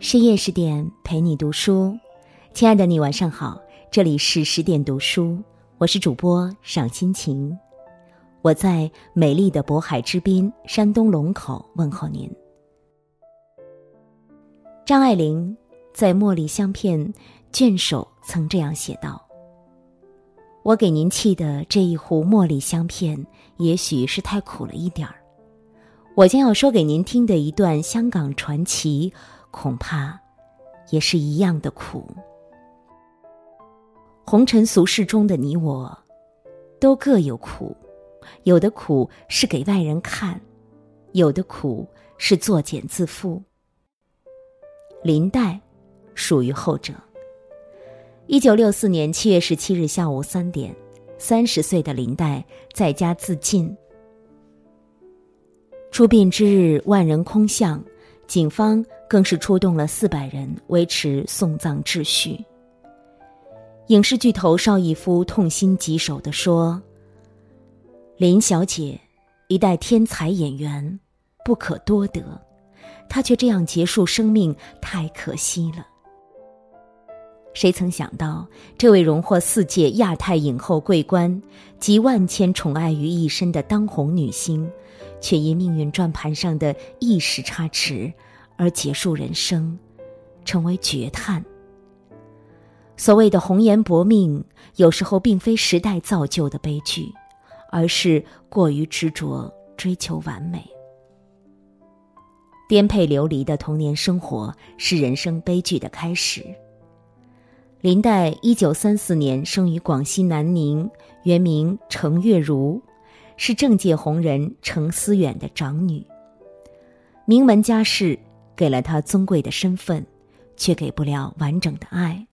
深夜十点陪你读书，亲爱的你晚上好，这里是十点读书，我是主播赏心情，我在美丽的渤海之滨山东龙口问候您。张爱玲在《茉莉香片》卷首曾这样写道：“我给您沏的这一壶茉莉香片，也许是太苦了一点儿。我将要说给您听的一段香港传奇。”恐怕也是一样的苦。红尘俗世中的你我，都各有苦，有的苦是给外人看，有的苦是作茧自缚。林黛属于后者。一九六四年七月十七日下午三点，三十岁的林黛在家自尽。出殡之日，万人空巷。警方更是出动了四百人维持送葬秩序。影视巨头邵逸夫痛心疾首地说：“林小姐，一代天才演员，不可多得，她却这样结束生命，太可惜了。”谁曾想到，这位荣获四届亚太影后桂冠、集万千宠爱于一身的当红女星。却因命运转盘上的一时差池，而结束人生，成为绝叹。所谓的红颜薄命，有时候并非时代造就的悲剧，而是过于执着追求完美。颠沛流离的童年生活是人生悲剧的开始。林黛一九三四年生于广西南宁，原名程月如。是政界红人程思远的长女。名门家世给了她尊贵的身份，却给不了完整的爱。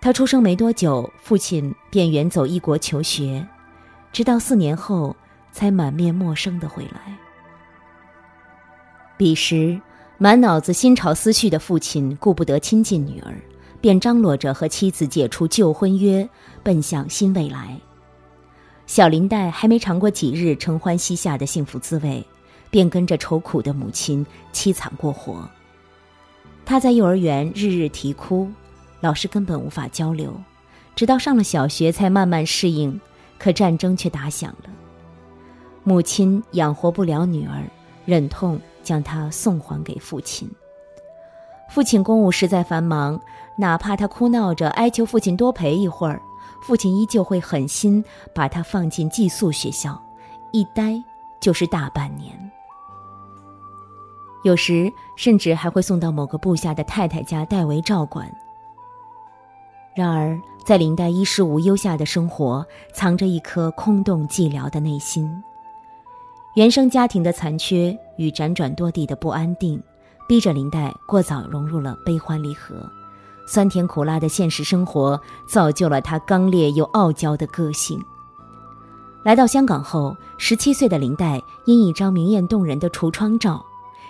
她出生没多久，父亲便远走异国求学，直到四年后才满面陌生的回来。彼时，满脑子新潮思绪的父亲顾不得亲近女儿，便张罗着和妻子解除旧婚约，奔向新未来。小林黛还没尝过几日承欢膝下的幸福滋味，便跟着愁苦的母亲凄惨过活。她在幼儿园日日啼哭，老师根本无法交流，直到上了小学才慢慢适应。可战争却打响了，母亲养活不了女儿，忍痛将她送还给父亲。父亲公务实在繁忙，哪怕他哭闹着哀求父亲多陪一会儿。父亲依旧会狠心把他放进寄宿学校，一待就是大半年。有时甚至还会送到某个部下的太太家代为照管。然而，在林黛衣食无忧下的生活，藏着一颗空洞寂寥的内心。原生家庭的残缺与辗转多地的不安定，逼着林黛过早融入了悲欢离合。酸甜苦辣的现实生活造就了他刚烈又傲娇的个性。来到香港后，十七岁的林黛因一张明艳动人的橱窗照，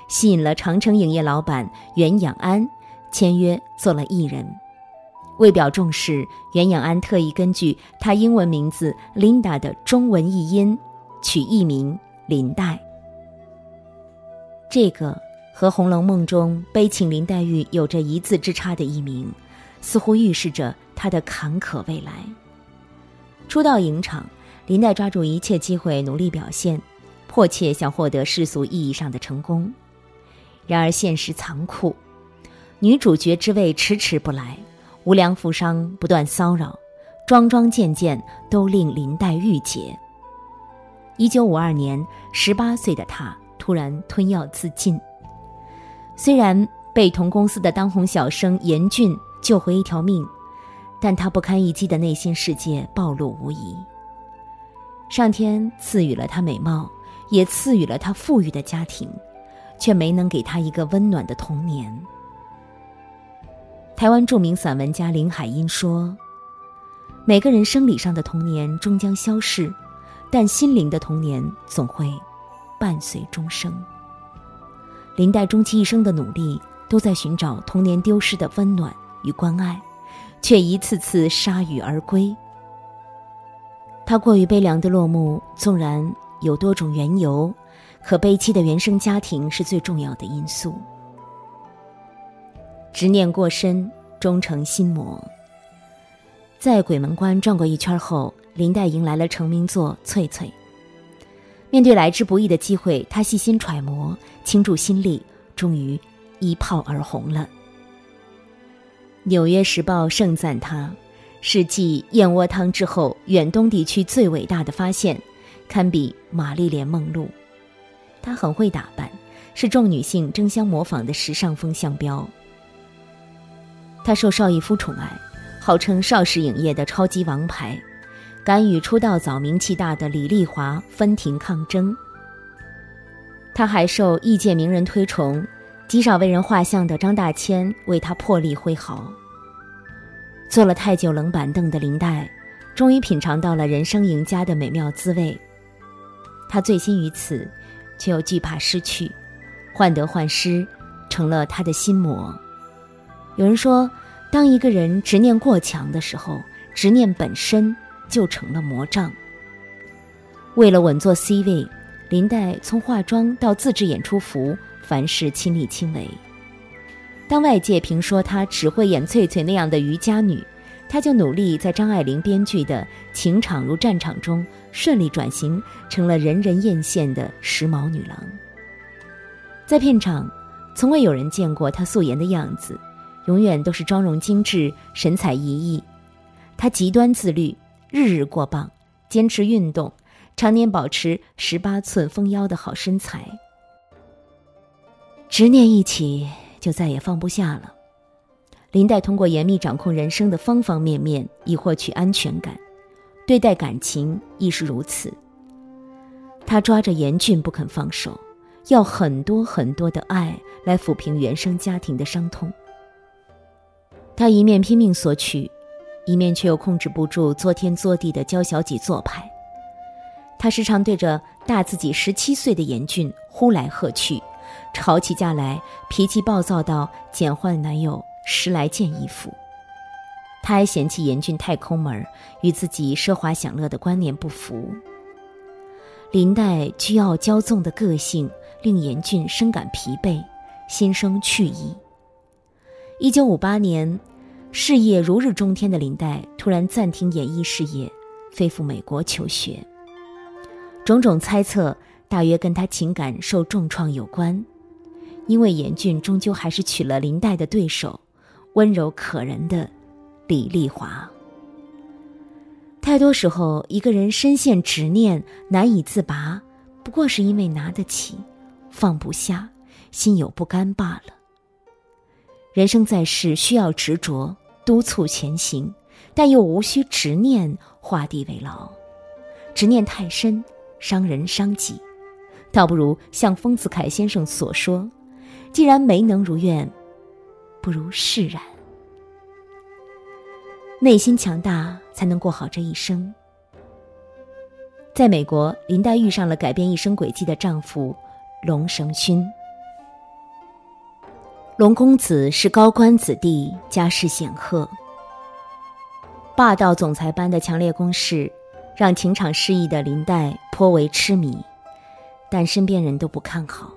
吸引了长城影业老板袁养安，签约做了艺人。为表重视，袁养安特意根据他英文名字 Linda 的中文译音，取艺名林黛。这个。和《红楼梦》中悲情林黛玉有着一字之差的艺名，似乎预示着她的坎坷未来。初到影场，林黛抓住一切机会努力表现，迫切想获得世俗意义上的成功。然而现实残酷，女主角之位迟迟不来，无良富商不断骚扰，桩桩件件都令林黛郁结。一九五二年，十八岁的她突然吞药自尽。虽然被同公司的当红小生严俊救回一条命，但他不堪一击的内心世界暴露无遗。上天赐予了他美貌，也赐予了他富裕的家庭，却没能给他一个温暖的童年。台湾著名散文家林海音说：“每个人生理上的童年终将消逝，但心灵的童年总会伴随终生。”林黛终其一生的努力，都在寻找童年丢失的温暖与关爱，却一次次铩羽而归。她过于悲凉的落幕，纵然有多种缘由，可悲凄的原生家庭是最重要的因素。执念过深，终成心魔。在鬼门关转过一圈后，林黛迎来了成名作《翠翠》。面对来之不易的机会，她细心揣摩，倾注心力，终于一炮而红了。《纽约时报》盛赞她是继燕窝汤之后远东地区最伟大的发现，堪比玛丽莲梦露。她很会打扮，是众女性争相模仿的时尚风向标。她受邵逸夫宠爱，号称邵氏影业的超级王牌。敢与出道早、名气大的李丽华分庭抗争。他还受异界名人推崇，极少为人画像的张大千为他破例挥毫。坐了太久冷板凳的林黛，终于品尝到了人生赢家的美妙滋味。他醉心于此，却又惧怕失去，患得患失，成了他的心魔。有人说，当一个人执念过强的时候，执念本身。就成了魔障。为了稳坐 C 位，林黛从化妆到自制演出服，凡事亲力亲为。当外界评说她只会演翠翠那样的渔家女，她就努力在张爱玲编剧的《情场如战场》中顺利转型，成了人人艳羡的时髦女郎。在片场，从未有人见过她素颜的样子，永远都是妆容精致、神采奕奕。她极端自律。日日过磅，坚持运动，常年保持十八寸丰腰的好身材。执念一起，就再也放不下了。林黛通过严密掌控人生的方方面面，以获取安全感，对待感情亦是如此。她抓着严峻不肯放手，要很多很多的爱来抚平原生家庭的伤痛。她一面拼命索取。一面却又控制不住作天作地的娇小姐做派，她时常对着大自己十七岁的严俊呼来喝去，吵起架来脾气暴躁到减换男友十来件衣服。她还嫌弃严俊太抠门，与自己奢华享乐的观念不符。林黛倨傲骄纵的个性令严俊深感疲惫，心生去意。一九五八年。事业如日中天的林黛突然暂停演艺事业，飞赴美国求学。种种猜测大约跟她情感受重创有关，因为严俊终究还是娶了林黛的对手，温柔可人的李丽华。太多时候，一个人深陷执念难以自拔，不过是因为拿得起，放不下，心有不甘罢了。人生在世，需要执着。督促前行，但又无需执念画地为牢。执念太深，伤人伤己，倒不如像丰子恺先生所说：“既然没能如愿，不如释然。”内心强大，才能过好这一生。在美国，林黛遇上了改变一生轨迹的丈夫龙绳勋。龙公子是高官子弟，家世显赫。霸道总裁般的强烈攻势，让情场失意的林黛颇为痴迷，但身边人都不看好。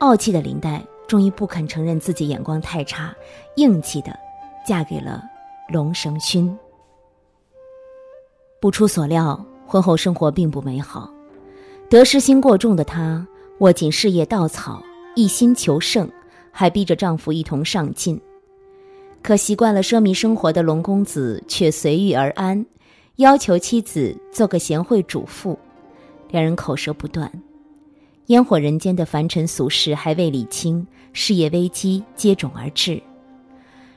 傲气的林黛终于不肯承认自己眼光太差，硬气的嫁给了龙绳勋。不出所料，婚后生活并不美好，得失心过重的她握紧事业稻草，一心求胜。还逼着丈夫一同上进，可习惯了奢靡生活的龙公子却随遇而安，要求妻子做个贤惠主妇，两人口舌不断，烟火人间的凡尘俗事还未理清，事业危机接踵而至。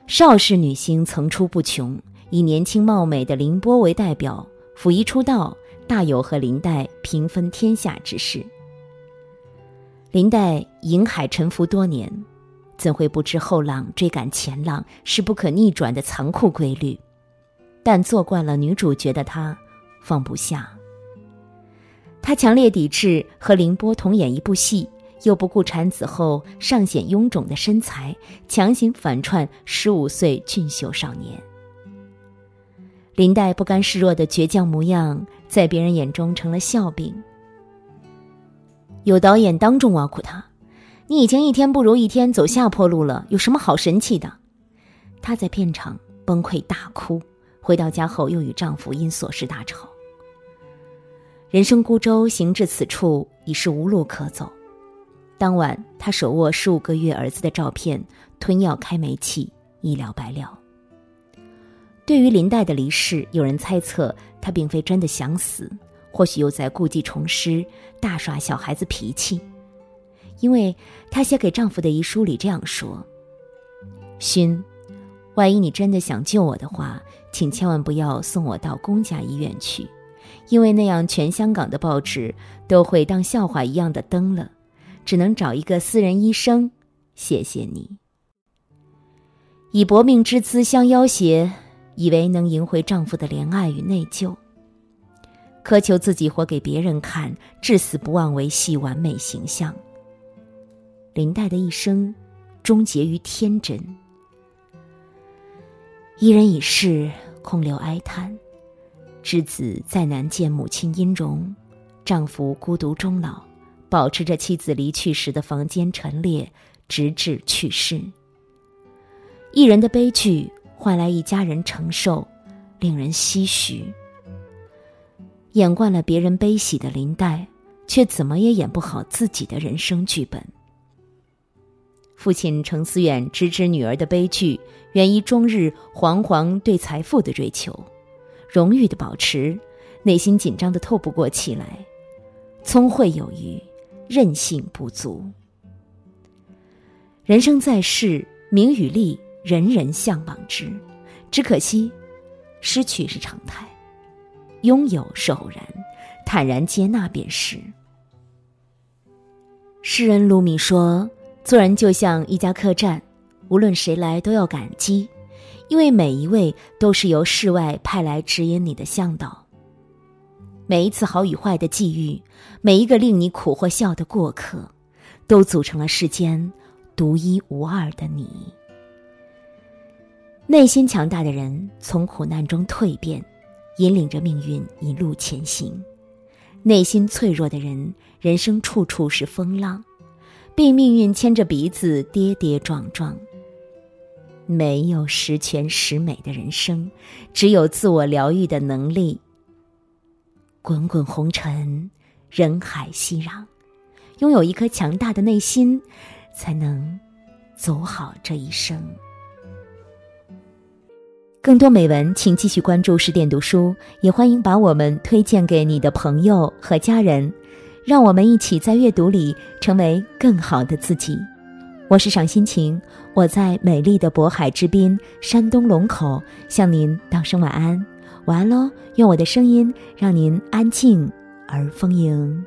邵氏女星层出不穷，以年轻貌美的凌波为代表，甫一出道，大有和林黛平分天下之势。林黛饮海沉浮多年。怎会不知后浪追赶前浪是不可逆转的残酷规律？但做惯了女主角的她，放不下。她强烈抵制和凌波同演一部戏，又不顾产子后尚显臃肿的身材，强行反串十五岁俊秀少年。林黛不甘示弱的倔强模样，在别人眼中成了笑柄。有导演当众挖苦她。你已经一天不如一天走下坡路了，有什么好神气的？她在片场崩溃大哭，回到家后又与丈夫因琐事大吵。人生孤舟行至此处，已是无路可走。当晚，她手握十五个月儿子的照片，吞药开煤气，一了百了。对于林黛的离世，有人猜测她并非真的想死，或许又在故技重施，大耍小孩子脾气。因为她写给丈夫的遗书里这样说：“勋，万一你真的想救我的话，请千万不要送我到公家医院去，因为那样全香港的报纸都会当笑话一样的登了。”只能找一个私人医生，谢谢你。以薄命之姿相要挟，以为能赢回丈夫的怜爱与内疚，苛求自己活给别人看，至死不忘维系完美形象。林黛的一生终结于天真。一人已逝，空留哀叹。之子再难见母亲音容，丈夫孤独终老。保持着妻子离去时的房间陈列，直至去世。一人的悲剧换来一家人承受，令人唏嘘。演惯了别人悲喜的林黛，却怎么也演不好自己的人生剧本。父亲程思远直知女儿的悲剧，源于终日惶惶对财富的追求，荣誉的保持，内心紧张的透不过气来，聪慧有余。韧性不足。人生在世，名与利，人人向往之，只可惜，失去是常态，拥有是偶然，坦然接纳便是。诗人鲁米说：“做人就像一家客栈，无论谁来都要感激，因为每一位都是由世外派来指引你的向导。”每一次好与坏的际遇，每一个令你苦或笑的过客，都组成了世间独一无二的你。内心强大的人从苦难中蜕变，引领着命运一路前行；内心脆弱的人，人生处处是风浪，被命运牵着鼻子跌跌撞撞。没有十全十美的人生，只有自我疗愈的能力。滚滚红尘，人海熙攘，拥有一颗强大的内心，才能走好这一生。更多美文，请继续关注十点读书，也欢迎把我们推荐给你的朋友和家人，让我们一起在阅读里成为更好的自己。我是赏心情，我在美丽的渤海之滨，山东龙口，向您道声晚安。晚安喽！用我的声音让您安静而丰盈。